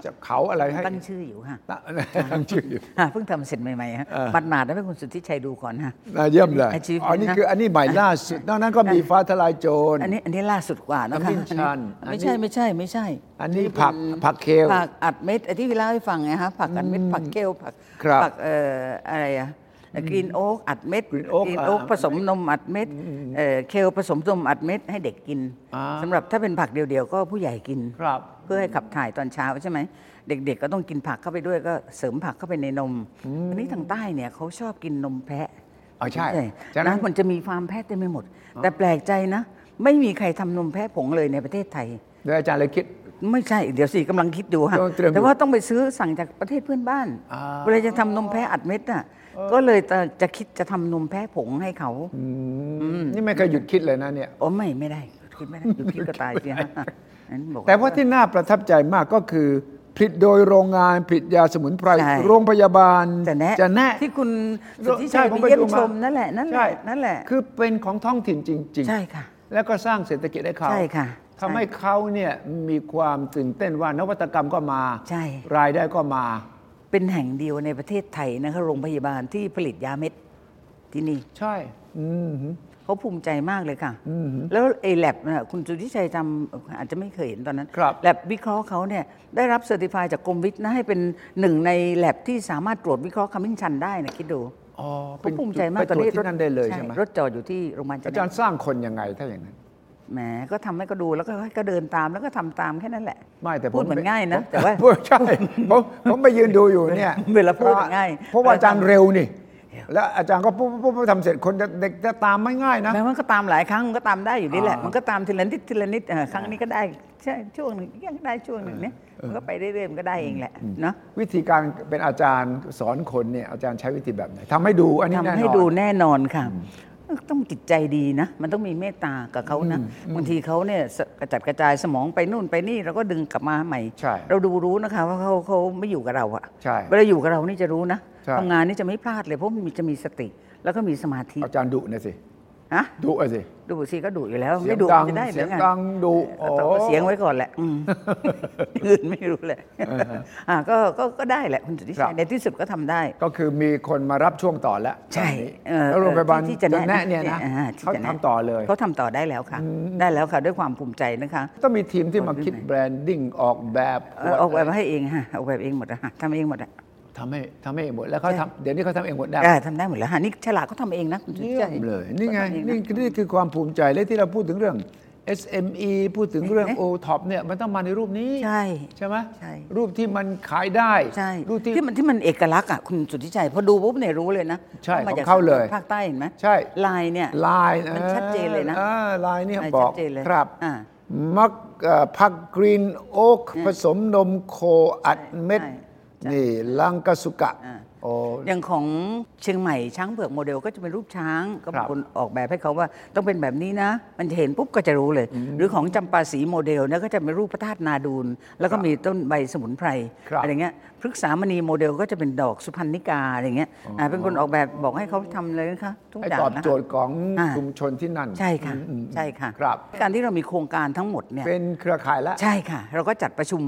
C: จะเขาอะไรให้
B: ตั้งชื่ออยู่ค่ะ
C: ตั้งชื่ออยู่
B: อ่าเพิ่งทำเสร็จใหม่ๆฮะ
C: เออ
B: บัดหมาดได้ให้คุณสุทธิชัยดูก่อนฮะ
C: น่าเยี่ยมเลย
B: Achievement
C: อันนี้
B: นะ
C: คืออันนี้ใหม่ล่าสุดนอกนั้นก็มีฟ้าทลายโจร
B: อันนี้อันนี้ล่าสุดกว่านะคะ
C: ขมิ้นชัน
B: อันนี้ไม่ใช่ไม่ใใช่ไม่ใช่
C: อันนี้ผักผักเคล
B: ผักอัดเม็ดไอ้ที่พี่เล่าให้ฟังไงฮะผักอัดเม็ดผักเกลผัก
C: ครับ
B: ผักเอ่ออะไรอะ กรีนโอ๊กอัดเม็ด
C: Green oak
B: โอ๊ก
C: อ่า
B: ผสมนมอัดเม็ดเอ่อ kale ผสมนมอัดเม็ดให้เด็กกิน
C: อ่า
B: สำหรับถ้าเป็นผักเดียวๆ ก็ผู้ใหญ่กิน
C: ครับ
B: เพื่อให้ขับถ่ายตอนเช้าใช่ไหมเด็กๆ ก็ต้องกินผักเข้าไปด้วยก็เสริมผักเข้าไปในนมอันนี้ทางใต้เนี่ยเขาชอบกินนมแพะ
C: อ๋อใช่ฉะนั้น
B: นะมันจะมีฟาร์มแพะเต็มไปหมด แต่แปลกใจนะ ไม่มีใครทำนมแพะผงเลยในประเทศไทย
C: โดยอาจารย์เลยคิด
B: ไม่ใช่ เดี๋ยวสิกำลังคิดอยู่ฮะ
C: ต้องเตรียม
B: แต่ว่าต้องไปซื้อสั่งจากประเทศเพื่อนบ้าน
C: อ่า
B: เวลาจะทำนมแพะอัดเม็ดน่ะ ก็เลยจะจะคิดจะทำนมแพะผงให้เขา
C: นี่ไม่เคยหยุดคิดเลยนะเนี่ย
B: โอ้ไม่ไม่ได้คิดไม่ได้หยุดคิดก็ตายเสียฮะนั้นบอก
C: แต่ว่าที่น่าประทับใจมากก็คือ ผลิตโดยโรงงาน ผลิตยาสมุนไพร
B: ใช่
C: โรงพยาบาล
B: จะแนะ
C: จะแนะ
B: ที่คุณสุทธิชัย
C: ผ
B: ไปเยี่ยม
C: ดู
B: ชมนั่นแหละนั่นแห
C: ใช่
B: ละนั่นแหละ
C: คือเป็นของท้องถิ่นจริง
B: ใช่ค่ะ
C: แล้วก็สร้างเศรษฐกิจให้เขา
B: ใช่ค่ะ
C: ทำให้เขาเนี่ยมีความตื่นเต้นว่านวัตกรรมก็มา
B: ใช่
C: รายได้ก็มา
B: เป็นแห่งเดียวในประเทศไทยนะคะโรงพยาบาลที่ผลิตยาเม็ดที่นี่
C: ใช่อืม
B: เขาภูมิใจมากเลยค่ะแล้วไอ้แล็บน่ะคุณสุทธิชัยจำอาจจะไม่เคยเห็นตอนนั้น
C: ครับ
B: แล็บวิเคราะห์เขาเนี่ยได้รับ certify จากกรมวิทย์นะให้เป็นหนึ่งในแล็บที่สามารถตรวจวิเคราะห์ขมิ้นชันได้นะคิดดู
C: อ๋อ
B: เขาภูมิใจมาก
C: ไปตรวจที่นั่นได้เลยใช่ไหม
B: รถจอดอยู่ที่โรงพยาบาล
C: อาจารย์สร้างคนยังไงถ้าอย่างนั้น
B: แหมก็ทำให้ก็ดูแล้วก็ให้ก็เดินตามแล้วก็ทำตามแค่นั้นแหละ
C: ไม่แต่ผม
B: พูดเหมือนง่ายนะ
C: ผม
B: แต่ว่า
C: พูดใช่ผมผมไปยืนดูอยู่เนี่ย
B: เวลาพูดง่าย
C: เพราะว่าอาจารย์เร็วนี่แล้วอาจารย์ก็ปุ๊บปุ๊บปุ๊บทำเสร็จคนเด็กจะตามไม่ง่ายนะ
B: แม้ว่าก็ตามหลายครั้งมันก็ตามได้อยู่นี่แหละ
C: อ่ามั
B: มันก็ตามทีละนิดทีละนิดเออครั้งนี้ก็ได้ใช่ช่วงหนึ่งยังได้ช่วงหนึ่งเนี่ยมันก็ไปเรื่อยๆมันก็ได้เองแหละเนาะ
C: วิธีการเป็นอาจารย์สอนคนเนี่ยอาจารย์ใช้วิธีแบบไหนทำให้ดูอันนี้แน่นอน
B: ทำให้ดูแน่นอนค่ะ ต้องจิตใจดีนะ มันต้องมีเมตตากับเขานะบางทีเขาเนี่ยสกระจัดกระจายสมองไปนู่นไปนี่เราก็ดึงกลับมาใหม่
C: ใช่
B: เราดูรู้นะคะว่าเขาเขาไม่อยู่กับเราอะ
C: ใช่
B: เวลาอยู่กับเรานี่จะรู้นะ
C: ใช่
B: ทำงานนี่จะไม่พลาดเลยเพราะมันมีจะมีสติ แล้วก็มีสมาธิ
C: อาจารย์ดุหนะสิ
B: ฮะ
C: ดุอะสิ
B: ดูสิก็ดุอยู่แล้ว
C: เสีย
B: ไม่
C: ง
B: ดุ
C: ดัง
B: จะได้ห
C: เสี
B: รื
C: ย
B: องไง
C: ดังดุ
B: เออเอาเสียงไว้ก่อนแหละอืมอื่นไม่รู้เลยอ่าก็ก็ก็ได้แหละคุณสุทธิ
C: ครั
B: ชั
C: บ
B: ยในที่สุดก็ทำได้
C: ก็คือมีคนมารับช่วงต่อแล้ว
B: ใช่
C: ตอนนี้
B: เออ
C: แล้วโรงพยาบาล
B: ที่
C: จะ
B: จะ
C: แนะเนี่ยนะ
B: อ่ที่
C: เขา
B: จะแทำ
C: ต่อเลย
B: เขาทำต่อได้แล้วค่ะได้แล้วค่ะด้วยความภูมิใจนะคะ
C: ต้องมีทีมที่มาคิดแบรนดิ้งออกแบบ
B: เอ่อออกแบบมาให้เองฮะออกแบบเองหมดอะฮะทำเองหมดอะ
C: ทำให้ทำให้เองหมดแล้วเขา
B: ใช่
C: ทำเดี๋ยวนี้เขาทำเองหมดได้
B: เออทำได้หมดแล้วฮะนี่ฉลากเขาทำเองนะคุณสุทธิ
C: เยี่ย
B: ชัย
C: มเลยนี่ไง
B: เขาทำเอ
C: นี่
B: นะ
C: นี่คือความภูมิใจและที่เราพูดถึงเรื่อง SME พูดถึงเรื่อง
B: เอ๊ะ
C: o t o p เนี่ยมันต้องมาในรูปนี้
B: ใช่
C: ใช่ไหม
B: ใช่
C: รูปที่มันขายได้
B: ใช่
C: รูปที่
B: ที่มันที่มันเอกลักษณ์อะคุณสุทธิชัยพอดูปุ๊บเนี่ยรู้เลยนะ
C: ใช่
B: ว่มจก
C: ของเขาเลย
B: ภาคใต้เห็นไหม
C: ใช่
B: ลายเนี่ย
C: ลาย
B: มันชัดเจนเลยนะ
C: ออลายเนี่ย
B: ลาย
C: บอก
B: ชัดเจนเลย
C: ครับ
B: อ่า
C: มักเอ่อผัก green oak ผสมนมโคอัดเม็ด
B: ใช่ใช่
C: นี่ลังกาสุกะ
B: อ่า
C: โอ้
B: อย่างของเชียงใหม่ช้างเผือกโมเดลก็จะเป็นรูปช้าง ก็
C: ครับ
B: เป็นคนออกแบบให้เขาว่าต้องเป็นแบบนี้นะ มันจะเห็นปุ๊บก็จะรู้เลย หรือของจำปาสีโมเดลเนี่ยก็จะเป็นรูปพระธาตุนาดูน แล้วก็มีต้นใบสมุนไพร
C: ครับ
B: อะไรเงี้ยพฤกษามณีโมเดลก็จะเป็นดอกสุพรรณิกาอะไรเงี้ยอ่าเป็นคนออกแบบบอกให้เขาทำเลยนะคะทุก
C: ให้
B: อย่าง
C: ตอบ
B: นะ
C: โจทย์ของ
B: อ่า
C: ชุมชนที่นั่น
B: ใช่ค่ะ
C: อืม
B: ใช่ค่ะ
C: ครับ
B: การที่เรามีโครงการทั้งหมดเนี่ย
C: เป็นเครือข่ายแล้ว
B: ใช่ค่ะ เราก็จัดประชุม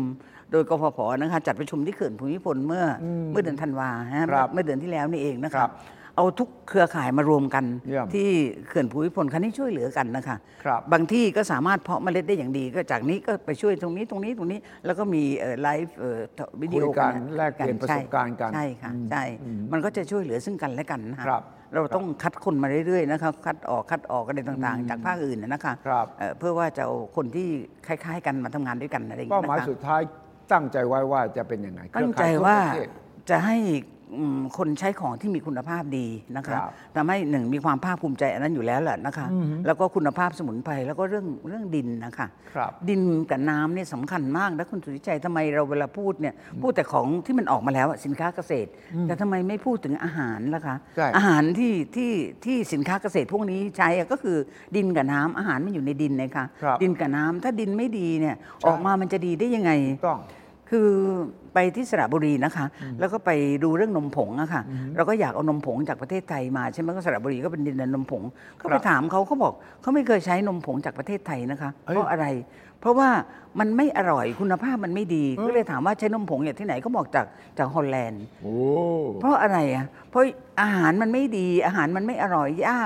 B: โดยกฟผนะคะจัดประชุมที่เขื่อนภูมิพลเมื่ออเมื่อเดือนธันวาฮะ
C: ครับ
B: เมื่อเดือนที่แล้วนี่เองนะ
C: ครั
B: คะ
C: บ
B: เอาทุกเครือข่ายมารวมกัน
C: เยี่ยม
B: ที่เขื่อนภูมิพลคันนี้ช่วยเหลือกันนะคะ
C: ครับ
B: บางที่ก็สามารถเพาะเมล็ดได้อย่างดี ก็จากนี้ก็ไปช่วยตรงนี้ตรงนี้ตรงนี้ แล้วก็มีเอ่อไลฟ์เอ่อวิดีโอ
C: คุยกัน
B: น
C: แลกเปลี่ยนประสบการณ์กัน
B: ใช่ค่ะใช่มันก็จะช่วยเหลือซึ่งกันและกันนะคะ
C: ครับ
B: เราต้องคัดคนมาเรื่อยๆนะคะคัดออกคัดออกอะไรต่างๆ จากภาคอื่นนะนะคะ
C: ครับ
B: เอ่อเพื่อว่าจะเอาคนที่คล้าย ๆ กันมาทำงานด้วยกันอะไรอย่าง
C: เป้า
B: เงี้ย
C: หมาย
B: นะคะ
C: สุดท้าย ตั้งใจไว้ว่าจะเป็นยังไง
B: ตั้งใจ
C: เครือข่ยทั่
B: ว่า
C: ประเทศ
B: จะให้อืมคนใช้ของที่มีคุณภาพดีนะคะ
C: ครับ
B: ทำให้หนึ่งมีความภาคภูมิใจอันนั้นอยู่แล้วแหละนะคะ แล้วก็คุณภาพสมุนไพรแล้วก็เรื่องเรื่องดินนะคะ
C: ครับ
B: ดินกับน้ำเนี่ยสำคัญมากนะคุณสุทธิชัยทำไมเราเวลาพูดเนี่ยพูดแต่ของที่มันออกมาแล้วอะสินค้าเกษตร แต่ทำไมไม่พูดถึงอาหารล่ะคะ
C: ใช่
B: อาหารที่ที่ที่สินค้าเกษตรพวกนี้ใช้อะก็คือดินกับน้ำอาหารมันอยู่ในดินนะคะ
C: ครับ
B: ดินกับน้ำถ้าดินไม่ดีเนี่ยออกมามันจะดีได้ยังไง
C: ต้อง
B: คือไปที่สระบุรีนะคะ แล้วก็ไปดูเรื่องนมผงอะค่ะเราก็อยากเอานมผงจากประเทศไทยมาใช่ไหมก็สระบุรีก็เป็นดินแดนนมผงก็
C: ค
B: ไป
C: รับ
B: ถามเขาเขาบอกเขาไม่เคยใช้นมผงจากประเทศไทยนะคะ
C: เอ้ย
B: เพราะอะไร เพราะว่ามันไม่อร่อยคุณภาพมันไม่ดีก็เลยถามว่าใช้นมผงจากที่ไหนก็บอกจากจากฮอลแลนด์
C: โอ้
B: เพราะอะไรอะเพราะอาหารมันไม่ดี อาหารมันไม่อร่อยหญ้า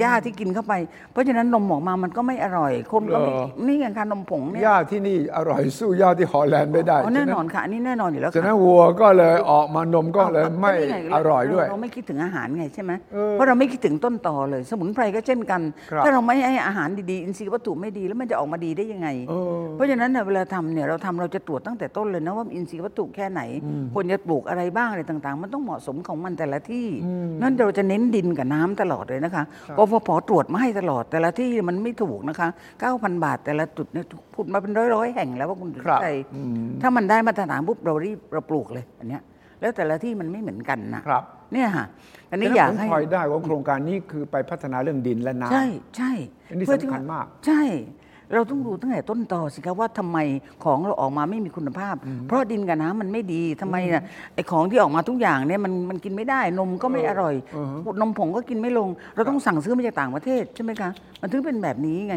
B: หญ้าที่กินเข้าไป เพราะฉะนั้นนมออกมามันก็ไม่อร่อย คนก็ไม่นี่ไงคะนมผงเนี่ย
C: ย่าที่นี่อร่อยสู้ย่าที่ฮอลแลนด์ไม่ได้
B: อ๋อแน่นอนค่ะอันนี้แน่นอนอยู่แล้ว
C: ฉะ
B: ค่ะ
C: นั้นวัวก็เลยออกมานมก็เลยไม่
B: ก็นี่ไง
C: อร่อยด้วย
B: เราไม่คิดถึงอาหารไงใช่ไหม
C: เออ
B: เพราะเราไม่คิดถึงต้นตอเลย สมุนไพรก็เช่นกัน
C: ครับ
B: ถ้าเราไม่ให้อาหารดีๆอินทรีย์วัตถุไม่ดีแล้วมันจะออกมาดีได้ยังไง
C: เออ
B: เพราะฉะนั้นเนี่ยเวลาทำเนี่ยเราทำเราจะตรวจตั้งแต่ต้นเลยนะว่าอินทรีย์วัตถุแค่ไหนควรจะปลูกอะไรบ้างอะไรต่างๆ มันต้องเหมาะสมของมันแต่ละที่นั่นเราจะเน้นดินกับน้ำตลอดเลยนะคะกฟผตรวจมาให้ตลอดแต่ละที่มันไม่ถูกนะคะ 9,000 บาทแต่ละจุดเนี่ยพูดมาเป็นร้อยๆแห่งแล้วว่าคุณสุท
C: ครั
B: ธิ
C: บ
B: ชัยถ้ามันได้มาตรฐานปุ๊บเรารีบเราปลูกเลยอันเนี้ยแล้วแต่ละที่มันไม่เหมือนกันนะครับเนี่ยค่ะอันนี้
C: ฉะ
B: อยาก
C: ผล
B: ให้
C: พลอยได้ว่าโครงการนี้คือไปพัฒนาเรื่องดินและน้ำ
B: ใช่ใช่
C: อันนี้
B: เพื่ที่
C: สำคัญ
B: ว่
C: มาก
B: ใช่ เราต้องดูตั้งแต่ต้นตอสิครับว่าทำไมของเราออกมาไม่มีคุณภาพ เพราะดินกับน้ำมันไม่ดีทำไมน่ะไอของที่ออกมาทุกอย่างเนี่ยมันมันกินไม่ได้นมก็ไม่อร่อย นมผงก็กินไม่ลง เราต้องสั่งซื้อมาจากต่างประเทศใช่ไหมคะมันถึงเป็นแบบนี้ไง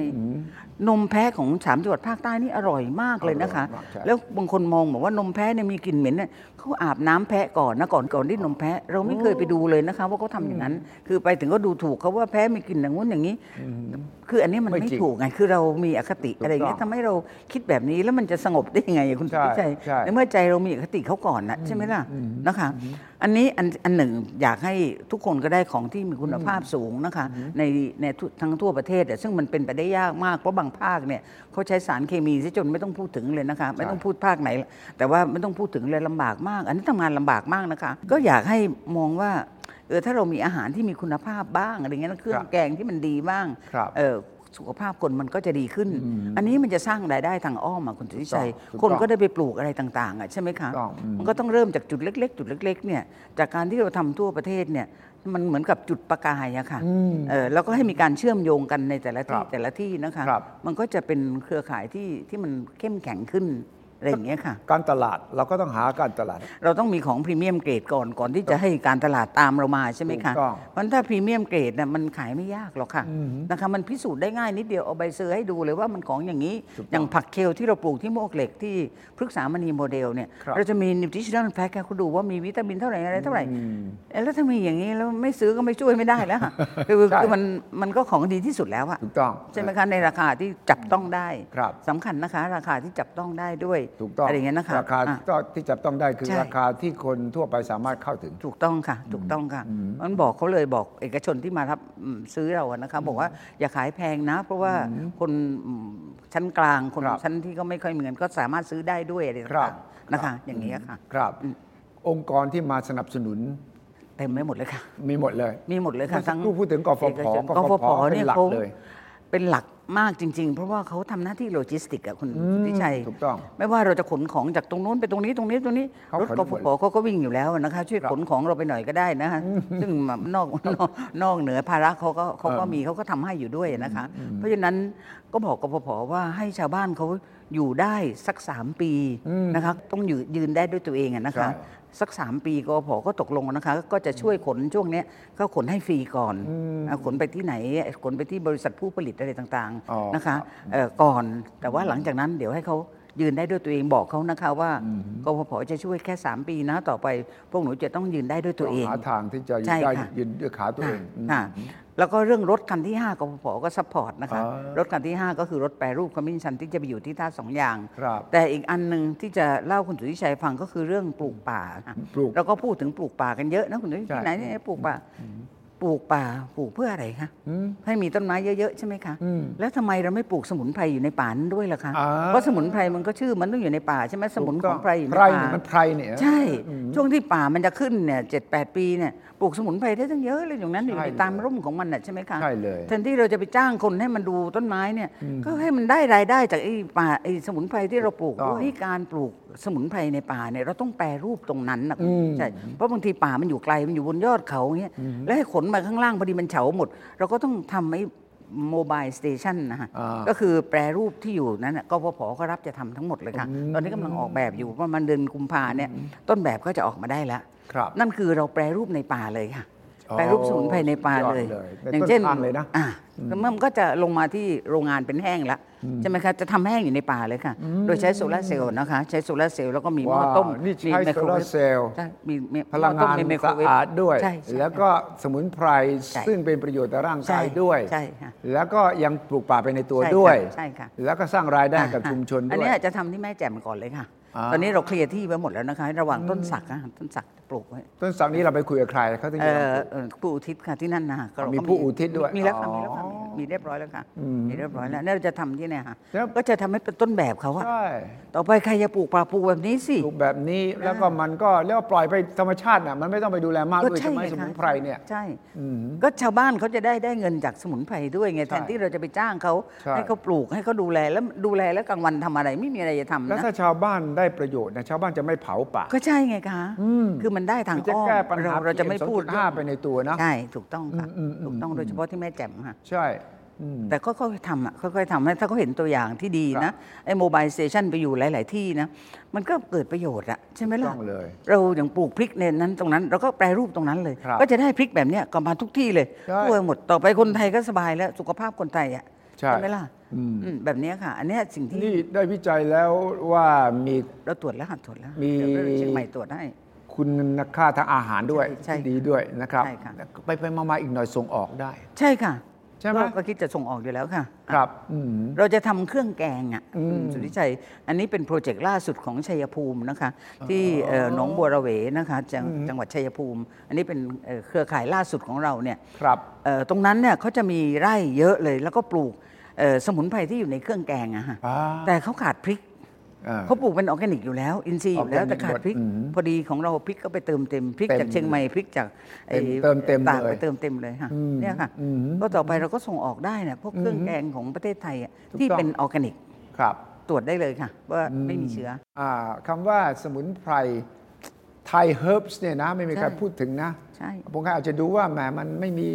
B: นมแพะของสามจังหวัดภาคใต้นี่อร่อยมากเลยนะคะ
C: อร่อยมากใช่
B: แล้วบางคนมองบอกว่านมแพะเนี่ยมีกลิ่นเหม็นเนี่ยเขาอาบน้ำแพะก่อนนะก่อนก่อนที่นมแพะเราไม่เคยไปดูเลยนะคะ ว่าเขาทำอย่างนั้น คือไปถึงก็ดูถูกเขาว่าแพะมีกลิ่นอย่างงู้นอย่างนี้ คืออันนี้มัน
C: ไม่
B: ไม่
C: จริง
B: ถูกไงคือเรามีอคติ
C: ถูก
B: อะไรอย่างเงี้ย
C: ต้อง
B: ทำให้เราคิดแบบนี้แล้วมันจะสงบได้ยังไงอะคุณ
C: ใช่
B: สุทธิชัย
C: ใช่
B: ในเมื่อใจเรามีอคติเขาก่อนนะใช่ไหมล่ะนะคะอันนี้อันอันหนึ่งอยากให้ทุกคนก็ได้ของที่มีคุณภาพสูงนะคะในในทุกทั้งทั่วประเทศอะซึ่งมันเป็นไปได้ยากมากเพราะบางภาคเนี่ยเขาใช้สารเคมีซะจนไม่ต้องพูดถึงเลยนะคะไม่ต้องพูดภาคไหน แต่ว่าไม่ต้องพูดถึงเลยลำบากมาก อันนี้ทำงานลำบากมากนะคะ ก็อยากให้มองว่าเออถ้าเรามีอาหารที่มีคุณภาพบ้างอะไรเงี้ยนะเครื่อ
C: ค
B: ง
C: รับ
B: แกงที่มันดีบ้าง
C: ครับ
B: เออ สุขภาพคนมันก็จะดีขึ้น อันนี้มันจะสร้างรายได้ทางอ้อมอะคุณสุทธิชัย
C: ถูกต้อง
B: คนก็ได้ไปปลูกอะไรต่างๆอะใช่ไหมคะ
C: ถูกต้องอืม
B: มันก็ต้องเริ่มจากจุดเล็ก ๆ จุดเล็ก ๆ เนี่ย จากการที่เราทำทั่วประเทศเนี่ยมันเหมือนกับจุดประกายอะค่ะเออแล้วก็ให้มีการเชื่อมโยงกันในแต่ละที่
C: ครับ
B: แต่ละที่นะคะ
C: ครับ
B: มันก็จะเป็นเครือข่ายที่ที่มันเข้มแข็งขึ้น อะไรอย่างเงี้ยค่ะ
C: การตลาดเราก็ต้องหาการตลาด
B: เราต้องมีของ premium grade ก่อนก่อนที่จะให้การตลาดตามเรามาใช่ไหมคะ
C: ถูกต้อง
B: เพราะฉะนั้นถ้า premium grade น่ะมันขายไม่ยากหรอกค่ะนะคะมันพิสูจน์ได้ง่ายนิดเดียวเอาใบ cert ให้ดูเลยว่ามันของอย่างนี้
C: ถูกต้อง
B: อย่างผัก kale ที่เราปลูกที่มวกเหล็กที่พฤกษามณีโมเดลเนี่ย
C: ครับ
B: เราจะมี nutrition fact เขาดูว่ามีวิตามินเท่าไหร่อะไรเท่าไหร่เอ๊ะแล้วถ้ามีอย่างนี้แล้วไม่ซื้อก็ไม่ช่วยไม่ได้แล้วค่ะ คือ
C: ใช่
B: คือมันมันก็ของดีที่สุดแล้วอะ
C: ถูกต้อง
B: ใช่ไหมคะในราคาที่จับต้องได้
C: ครับ
B: สำคัญนะคะ ราคาที่จับต้องได้ด้วย
C: ถูกต้อง
B: อะไรอย่างเงี้ยนะคะ
C: ราคา
B: อะ
C: ที่จับต้องได้คือ
B: ใช่
C: ราคาที่คนทั่วไปสามารถเข้าถึง
B: ถูกต้องค่ะ ถูกต้องค่ะมันบอกเขาเลยบอกเอกชนที่มารับอืมซื้อเราอะนะคะบอกว่าอย่าขายแพงนะ เพราะว่าคนอืมชั้นกลางคน
C: ครับ
B: ชั้นที่ก็ไม่ค่อยมีเงินก็สามารถซื้อได้ด้วยอะไร
C: ครับ
B: ต่างๆนะคะ อย่างนี้ยค่ะ
C: ครับ องค์กรที่มาสนับสนุน
B: เต็มไม่หมดเลยค่ะ
C: มีหมดเลย
B: มีหมดเลยค่ะ
C: เมื่อสักครู่พูดถึงกฟผ
B: เอกชน
C: ก
B: ก
C: ฟ
B: ฟ
C: ผ
B: ผ
C: เป็น
B: เนี่ย
C: หลัก
B: เขา
C: เลย
B: เป็นหลัก มากจริง ๆ เพราะว่าเขาทำหน้าที่โลจิสติกอะคุณทิชัย
C: ถูกต้อง
B: ไม่ว่าเราจะขนของจากตรงนู้นไปตรงนี้ตรงนี้ตรงนี้
C: เขา
B: รถ
C: ขน
B: ก
C: ห
B: ฟ
C: มด
B: ผเขาก็วิ่งอยู่แล้วนะคะ ช่วย
C: ครับ
B: ขนของเราไปหน่อยก็ได้นะคะซึ่งนอกนอกนอกเหนือภาระเขาก็เขาก็มีเขาก็ทำให้อยู่ด้วยนะคะ เพราะฉะนั้นก็บอกกฟผว่าให้ชาวบ้านเขาอยู่ได้สักสามปีนะคะต้องอยู่ยืนได้ด้วยตัวเองอะนะคะ
C: ใช่
B: สักสามปีกฟผ ก็ตกลงนะคะ ก็จะช่วยขนช่วงเนี้ยก็ขนให้ฟรีก่อนอะขนไปที่ไหน ขนไปที่บริษัทผู้ผลิตอะไรต่าง
C: อ๋อ
B: ๆนะคะเอ่อก่อนแต่ว่าหลังจากนั้นเดี๋ยวให้เขา ยืนได้ด้วยตัวเองบอกเขานะคะว่ากฟผ จะช่วยแค่ 3 ปีนะต่อไปพวกหนูจะต้องยืนได้ด้วยตัวเอง
C: หาทางที่จะยื
B: ใช่
C: นได้
B: ค่ะ
C: ยืนด้วยขาตัวเองอืม
B: ค่ะแล้วก็เรื่องรถคันที่ 5กฟผ ก็ support นะคะ
C: อ๋อ
B: รถคันที่ 5 ก็คือรถแปรรูปคอมมิชชั่นที่จะไปอยู่ที่ท่าสองอย่าง
C: ครับ
B: แต่อีกอันหนึ่งที่จะเล่าคุณสุทธิชัยฟังก็คือเรื่องปลูกป่าค่ะ
C: ปลูก
B: แล้วก็พูดถึงปลูกป่ากันเยอะนะคุณสุทธิ
C: ใช่
B: ที่ไหนเนี่ยปลูกป่า ปลูกป่าปลูกเพื่ออะไรคะให้มีต้นไม้เยอะๆใช่ไหมคะแล้วทำไมเราไม่ปลูกสมุนไพรอยู่ในป่านั้นด้วยล่ะคะ
C: อ่า
B: เพราะสมุนไพรมันก็ชื่อมันต้องอยู่ในป่าใช่ไหมสมุนของไพรอยู่ใน
C: ไพร
B: ป่า
C: เนี่ยมันไพรเนี่ย
B: ใช่ช่วงที่ป่ามันจะขึ้นเนี่ยเจ็ดแปดปีเนี่ย ปลูกสมุนไพรได้ตั้งเยอะเลยอย่างนั้นอยู่
C: ใช่
B: ในตามร่มของมันน่ะใช่ไหมคะ
C: ใช่เลย
B: แทนที่เราจะไปจ้างคนให้มันดูต้นไม้เนี่ยก็ให้มันได้รายได้จากไอ้ป่าไอ้สมุนไพรที่เราปลูก
C: ถูกต้อง
B: ว่าไอ้การปลูกสมุนไพรในป่าเนี่ยเราต้องแปรรูปตรงนั้นนะใช่เพราะบางทีป่ามันอยู่ไกลมันอยู่บนยอดเขาเงี้ยแล้วให้ขนมาข้างล่างพอดีมันเฉาหมด เราก็ต้องทำไอ้ mobile station นะฮะ
C: อ่า
B: ก็คือแปรรูปที่อยู่นั้นน่ะกฟผก็รับจะทำทั้งหมดเลยค่ะ ตอนนี้กำลังออกแบบอยู่ประมาณเดือนกุมภาเนี่ยต้นแบบก็จะออกมาได้แล้ว
C: ครับ
B: นั่นคือเราแปรรูปในป่าเลยค่ะ
C: อ๋อ
B: แปรรูปสมุนไพรในป่าเลย
C: ยอดเลยเป็น
B: อย่างเช่น
C: ต้นทางเลยนะ
B: อ่า แล้วมันก็จะลงมาที่โรงงานเป็นแห้งแล้วใช่ไหมคะจะทำแห้งอยู่ในป่าเลยค่ะ โดยใช้โซลาร์เซลล์นะคะ ใช้โซลาร์เซลล์แล้วก็มีหม้อ
C: ว้าว
B: ต้ม
C: นี่ใช้
B: มีไมโครเว
C: solar
B: ฟ
C: cell
B: ใช่มีมี
C: พลัง
B: หม้อต้ม
C: งาน
B: มีไมโคร
C: สะ
B: เวฟ
C: อาดด้วย
B: ใช่ใช่
C: แล้วก็สมุนไพร
B: ใช่
C: ซึ่งเป็นประโยชน์ต่อร่าง
B: ใช่
C: กายด้วย
B: ใช่ค่ะ
C: แล้วก็ยังปลูกป่าไปในตัว
B: ใช่ค่ะ
C: ด้วย
B: ใช่ค่ะ
C: แล้วก็สร้างรายได้กับ
B: อ่า
C: ชุมชน
B: อัน
C: ด้วย
B: นี้อาจจะทำที่แม่แจ่มก่อนเลยค่ะ
C: อ่า
B: ตอนนี้เราเคลียร์ที่ไว้หมดแล้วนะคะ ระหว่างต้นสักอะต้นสัก ปลูกไว้
C: ต้นสักนี้เราไปคุยกับใครเขาถึง
B: เอ่
C: จะ
B: อ
C: ปลูก
B: เอ่อผู้อุทิศค่ะที่นั่นนะก็เรา
C: มี
B: ก็
C: ผู้อุทิศด้วย
B: มีแล้วค่ะ
C: อ๋อ
B: มีแล้วค่ะมีมีเรียบร้อยแล้วค่ะมีเรียบร้อยแล้วเนี่ยเราจะทำที่เนี่ยค่ะ
C: แล้ว
B: ก็จะทำให้เป็นต้นแบบเขาอะ
C: ใช่
B: ต่อไปใครจะปลูกป่าปลูกแบบนี้สิ
C: ปลูกแบบนี้แล้วก็มันก็เรียกว่าปล่อยไปธรรมชาติน่ะมันไม่ต้องไปดูแลมากด้วยใช่ไหม
B: ง
C: สมุนไพรเนี่ย
B: ใช่ก็ชาวบ้านเขาจะได้ได้เงินจากสมุนไพรด้วยไง
C: ใช่
B: แทนที่เราจะไปจ้างเขา
C: ใช่
B: ให้เขาปลูกให้เขาดูแลแล้วดูแลแล้วกลางวันทำอะไรไม่มีอะไรจะทำ
C: แล้ว
B: นะ
C: ถ้าชาวบ้านได้ประโยชน์นะชาวบ้านจะไม่เผาป่า
B: ก็ใช่ไงคะคือมันได้ทาง
C: มันจะ
B: อ้อม
C: แก้ปัญหา
B: เราเราจะไม่พูด
C: ห้าไปในตัวนะ
B: ใช่ถูกต้องค่ะถูกต้องโดยเฉพาะที่แม่แจ่มค่ะ
C: ใช่อืม
B: แต่ก็ค่อยๆทำอะค่อยๆทำให้ถ้าเขาเห็นตัวอย่างที่ดีนะไอ้ mobile station ไปอยู่หลาย ๆ ที่นะ มันก็เกิดประโยชน์อะใช่ไหมล่ะ
C: ต้องเลย
B: เราอย่างปลูกพริกในนั้นตรงนั้น เราก็แปรรูปตรงนั้นเลย
C: ครับ
B: ก็จะได้พริกแบบเนี้ยก็มาทุกที่เลย
C: ใช่
B: ทั่วหมดต่อไปคนไทยก็สบายแล้วสุขภาพคนไทยอะ
C: ใช่
B: ไหมล่ะอืมแบบเนี้ยค่ะ อันเนี้ยสิ่งที่
C: นี่ได้วิจัยแล้วว่ามี
B: เราตรวจแล้วค่ะตรวจแล้ว
C: มี
B: เดี๋ยวเชียงใหม่ตรวจให้
C: คุณค่าทางอาหารด้วย
B: ใช่
C: ที่ดีด้วยนะครับ
B: ใช่ค่ะ
C: ไปไปมาๆอีกหน่อยส่งออกได้
B: ใช่ค่ะ
C: ใช่ไหม
B: ก็ก็คิดจะส่งออกอยู่แล้วค่ะ
C: ครับอืม
B: เราจะทำเครื่องแกงอะคุณสุทธิชัย อันนี้เป็นโปรเจกต์ล่าสุดของชัยภูมินะคะ ที่เอ่อหนองบัวระเวนะคะจังจังหวัดชัยภูมิ อันนี้เป็นเอ่อเครือข่ายล่าสุดของเราเนี่ย
C: ครับ
B: เอ่อตรงนั้นเนี่ยเขาจะมีไร่เยอะเลยแล้วก็ปลูกเอ่อสมุนไพรที่อยู่ในเครื่องแกงอะฮะ
C: อ่า
B: แต่เขาขาดพริก
C: อ่า
B: เขาปลูกเป็นออร์แกนิกอยู่แล้ว อินทรีย์อยู่แล้ว
C: ออร์แกนิก
B: แต่ขาดพริก
C: หมดอืม
B: พอดีของเราพริกก็ไปเติมเต็มพริก
C: เต็ม
B: จากเชียงใหม่พริกจากไอ้
C: เติมเต็ม
B: ตาก
C: เลย
B: ไปเติมเต็มเลยค่ะ
C: อืม
B: เนี่ยค่ะ
C: อืม
B: ก็ต่อไปเราก็ส่งออกได้เนี่ยพวกเครื่องแกงของประเทศไทยอะ
C: ถูก
B: ที่
C: ต้อง
B: เป็นออร์แกนิก
C: ครับ
B: ตรวจได้เลยค่ะ ว่าไม่มีเชื้อ
C: อ่าคำว่าสมุนไพรไทย herbs เนี่ยนะไม่มีใคร
B: ใช่
C: พูดถึงนะ
B: ใช่
C: บางคนอาจจะดูว่าแหมมันไม่มี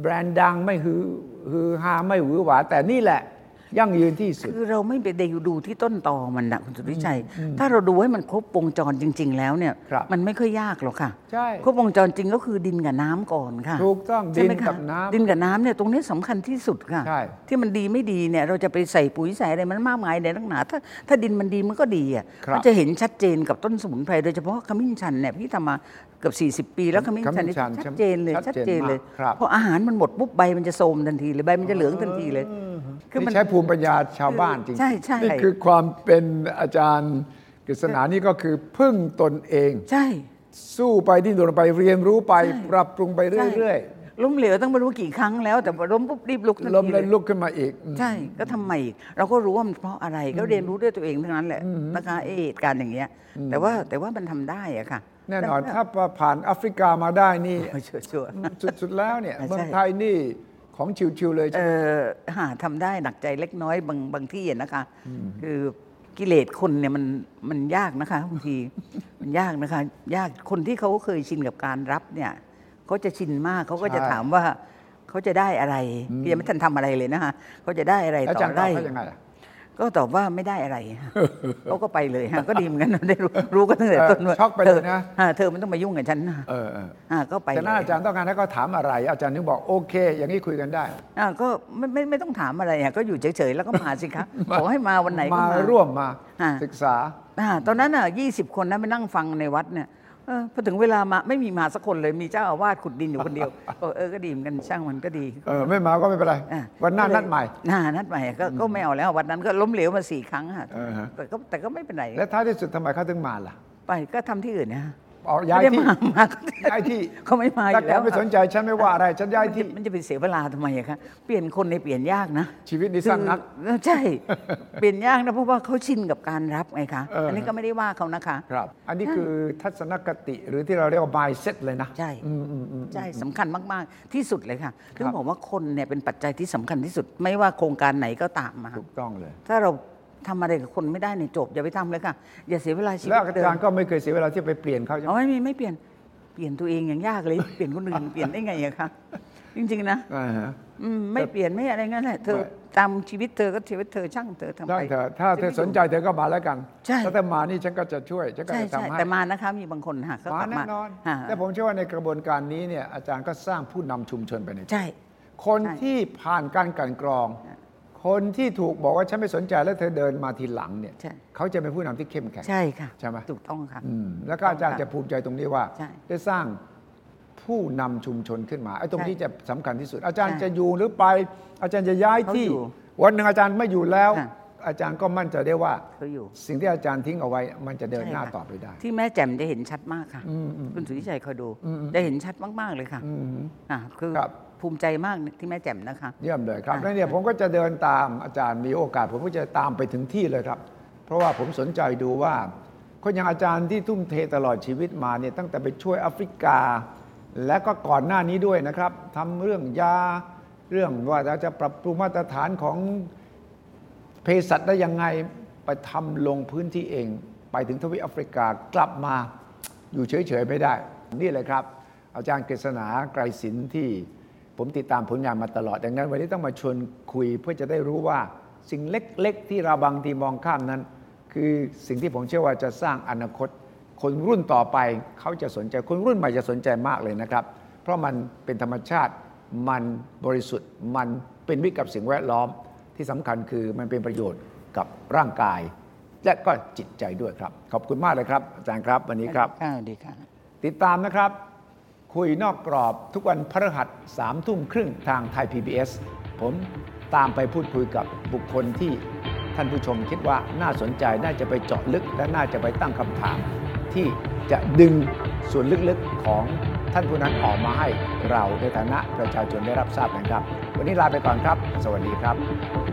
C: แบรนด์ดังไม่ฮือฮือฮาไม่หวือหวาแต่นี่แหละ ยั่งยืนที่สุด
B: คือเราไม่ไปดูที่ต้นตอมันนะคุณสุทธิชัย ถ้าเราดูให้มันครบวงจรจริง ๆ แล้วเนี่ย
C: ครับ
B: มันไม่ค่อยยากหรอกค่ะ
C: ใช่
B: ครบวงจรจริงก็คือดินกับน้ำก่อนค่ะ
C: ถูกต้อง
B: ใช่ไหม
C: ดิน
B: คะ
C: กับน้ำ
B: ดินกับน้ำเนี่ยตรงนี้สำคัญที่สุดค่ะ
C: ใช่
B: ที่มันดีไม่ดีเนี่ยเราจะไปใส่ปุ๋ยใส่อะไรมันมากมายในนักหนาถ้าถ้าดินมันดีมันก็ดีอะ
C: ครับ
B: มันจะเห็นชัดเจนกับต้นสมุนไพรโดยเฉพาะขมิ้นชันเนี่ยพี่ทำมาเกือบ40 ปีแล้วขมิ้นชันนี่
C: ขมิ้นชัน
B: ชัดเจนเลย
C: ชั
B: ชั
C: ด
B: ด
C: เจน
B: เจนเลย
C: มากครับ
B: พออาหารมันหมดปุ๊บใบมันจะโทรมทันทีเลยใบมันจะเหลืองทันทีเลย
C: นี่ใช้ภูมิปัญญาชาวบ้านจริงๆ
B: ใช่ใช่
C: นี่คือความเป็นอาจารย์กฤษณานี่ก็คือพึ่งตนเอง
B: ใช่
C: สู้ไปดิ้นรนไปเรียนรู้ไป
B: ใช่
C: ปรับปรุงไปเรื่อย
B: ล้มเหลวตั้งไม่รู้กี่ครั้งแล้ว แต่พอล้มปุ๊บรีบลุกทัน
C: ๆล้ม
B: ที
C: แล้ว
B: เลย
C: ลุกขึ้นมาอีก
B: ใช่ก็ทำใหม่อีกเราก็รู้ว่ามันเพราะอะไรก็เรียนรู้ด้วยตัวเองทั้งนั้นแหละนะคะไอ้เหตุการณ์อย่างเงี้ย แต่ว่าแต่ว่ามันทำได้อะค่ะ
C: แน่นอนถ้าผ่านแอฟริกามาได้นี่
B: ชัวร์ชัวร์
C: สุดๆแล้วเนี่ย
B: ใช่
C: เมืองไทยนี่ ของชิวๆเลย
B: เออหาทำได้หนักใจเล็กน้อยบางบางที่อะนะคะ คือกิเลสคนเนี่ยมันมันยากนะคะบางทีมันยากนะคะ ยากคนที่เขาเคยชินกับการรับเนี่ยเขาจะชินมากเขาก็จะถามว่าเขาจะได้อะไรยังไม่ทันทำอะไรเลยนะคะเขาจะได้อะไร
C: อา
B: ต่
C: จาร
B: อ
C: ย์ตอบ
B: ได้ ก็ตอบว่าไม่ได้อะไรฮะเขาก็ไปเลยฮะก็ดีเหมือนกันได้รู้รู้กันตั้งแต่ต้นว่า
C: เออช็อกไปเลยนะ
B: ธอฮเธอไม่ต้องมายุ่งกับฉันนะ
C: เออเออ
B: อ่าก็ไป
C: แต่นั้น
B: เลย
C: อาจารย์ต้องการให้เขาถามอะไร อาจารย์นึกบอกโอเค อย่างนี้คุยกันได้
B: อ่าก็ไม่ไม่ไม่ต้องถามอะไรอะก็อยู่เฉยๆแล้วก็มาสิคะขอให้มาวันไหนก็
C: มา
B: มา
C: ร่วมมา
B: อ่า
C: ศึกษา
B: อ่าตอนนั้นอะยี่สิบคนนะไปนั่งฟังในวัดเนี่ย เออพอถึงเวลามาไม่มีมาสักคนเลยมีเจ้าอาวาสขุดดินอยู่คนเดียว เออเออก็ดีเหมือนกันช่างมันก็ดี
C: เออไม่มาก็ไม่เป็นไร
B: อะ
C: วันหน้า
B: ก็เลย
C: นัดใหม่
B: หน้านัดใหม่ก็ก็ไม่เอาแล้ววันนั้นก็ล้มเหลวมาสี่ครั้งค่ะ
C: เออฮะ
B: แต่ก็แต่ก็ไม่เป็นไร
C: และท้ายที่สุดทำไมเขาถึงมาล่ะ
B: ไปก็ทำที่อื่นนะ
C: เอาย้าย
B: ไม่ได้
C: ที่
B: มามาก็
C: ย้ายที่
B: เขาไม่มาอ
C: ถ้า
B: ยู่
C: แก
B: แล้ว
C: ไม่สนใจฉันไม่ว่าอะไรฉันย้ายที่
B: มันจะไปเสียเวลาทำไมอะคะเปลี่ยนคนในเปลี่ยนยากนะ
C: ชีวิตนี่สั้นนัก
B: คือใช่ เปลี่ยนยากนะเพราะว่าเขาชินกับการรับไงคะ
C: เอออั
B: อันนี้ก็ไม่ได้ว่าเขานะคะ
C: ครับ อันนี้คือทัศนคติหรือที่เราเรียกว่า mindset เลยนะ
B: ใช่
C: อืมอืมอืม
B: ใช่สำคัญมาก ๆ ที่สุดเลยค่ะถึง
C: ครับ
B: บอกว่าคนเนี่ยเป็นปัจจัยที่สำคัญที่สุด ไม่ว่าโครงการไหนก็ตามมา
C: ถูกต้องเลย
B: ถ้าเรา ทำอะไรกับคนไม่ได้เนี่ยจบ อย่าไปทำเลยค่ะ อย่าเสียเวลาชีวิ
C: แล้
B: ต
C: วอาจารย์ก็ไม่เคยเสียเวลาที่ไปเปลี่ยนเขาใช่ไหม
B: เอาไม่มีไม่เปลี่ยนเปลี่ยนตัวเองอย่างยากเลย เปลี่ยนคนอื่นเปลี่ยนได้ไงอะคะจริง ๆ นะ
C: อ่าฮะ
B: อืมไม่เปลี่ยนไม่อะไรงั้นแหละเธอ
C: ไม่
B: ตามชีวิตเธอก็ชีวิตเธอช่างเธอทำ
C: ได้
B: ไป
C: เถอะถ้าเธอสนใจเธอก็มาแล้วกัน
B: ใช่
C: ถ้าเธอมานี่ฉันก็จะช่วยฉันก็
B: ใช่
C: จะ
B: ใช่
C: ทำให้
B: แต่มานะคะมีบางคนค่ะเขา
C: มาก
B: ลับ
C: แน่
B: มาน
C: อน
B: อ่า
C: แต่ผมเชื่อว่าในกระบวนการนี้เนี่ยอาจารย์ก็สร้างผู้นำชุมชนไปในตัว
B: ใช่
C: คน
B: ใช่
C: ที่ผ่านการกลันกรอง คนที่ถูกบอกว่าฉันไม่สนใจแล้วเธอเดินมาทีหลังเนี่ย
B: ใช่
C: เขาจะเป็นผู้นำที่เข้มแข็ง
B: ใช่ค่ะ
C: ใช่ไหม
B: ถูกต้องค่ะ
C: อืมแล้วก็อาจารย์จะภูมิใจตรงนี้ว่า
B: ใช่
C: ได้สร้างผู้นำชุมชนขึ้นมาไอ้ตรง
B: ใช่
C: นี้จะสำคัญที่สุด อาจารย์
B: ใช่
C: จะอยู่หรือไป อาจารย์จะย้าย
B: เขา
C: ที่
B: อยู่
C: วันหนึ่งอาจารย์ไม่อยู่แล้ว
B: ค่ะ
C: อาจารย์ก็มั่นใจได้ว่า
B: เขาอยู่
C: สิ่งที่อาจารย์ทิ้งเอาไว้ มันจะเดินหน้า
B: ใช่ค่ะ
C: ต่อไปได้
B: ที่แม่แจ่มจะเห็นชัดมากค่ะคุณสุทธิชัยคอยดูจะเห็นชัดมาก ๆ เลยค่ะอ่าคือ
C: ครับ
B: ภูมิใจมากที่แม่แจ่มนะคะ
C: เยี่ยมเลยครับ
B: อะ
C: แล้วเนี่ยผมก็จะเดินตามอาจารย์มีโอกาส ผมก็จะตามไปถึงที่เลยครับ เพราะว่าผมสนใจดูว่า คนอย่างอาจารย์ที่ทุ่มเทตลอดชีวิตมาเนี่ยตั้งแต่ไปช่วยแอฟริกา และก็ก่อนหน้านี้ด้วยนะครับทำเรื่องยาเรื่องว่าเราจะปรับปรุงมาตรฐานของเภสัชได้ยังไงไปทำลงพื้นที่เอง ไปถึงทวีปแอฟริกากลับมาอยู่เฉยๆไม่ได้ นี่เลยครับ อาจารย์กฤษณาไกรศิลป์ที่ ผมติดตามผลงานมาตลอด ดังนั้น วันนี้ต้องมาชวนคุยเพื่อจะได้รู้ว่าสิ่งเล็กๆ ที่เราบางทีมองข้ามนั้น คือสิ่งที่ผมเชื่อว่าจะสร้างอนาคต คนรุ่นต่อไปเขาจะสนใจ คนรุ่นใหม่จะสนใจมากเลยนะครับ เพราะมันเป็นธรรมชาติ มันบริสุทธิ์ มันเป็นมิตรกับสิ่งแวดล้อม ที่สำคัญคือมันเป็นประโยชน์กับร่างกาย และก็จิตใจด้วยครับ ขอบคุณมากเลยครับ อาจารย์ครับวันนี้ครับ
B: อ่าดีค่ะ
C: ติดตามนะครับ คุยนอกกรอบทุกวันพฤหัสสามทุ่มครึ่งทางไทย PBS ผมตามไปพูดคุยกับบุคคลที่ท่านผู้ชมคิดว่าน่าสนใจน่าจะไปเจาะลึก และน่าจะไปตั้งคำถาม ที่จะดึงส่วนลึกๆของท่านผู้นั้นออกมาให้เราในฐานะประชาชนได้รับทราบนะครับ วันนี้ลาไปก่อนครับ สวัสดีครับ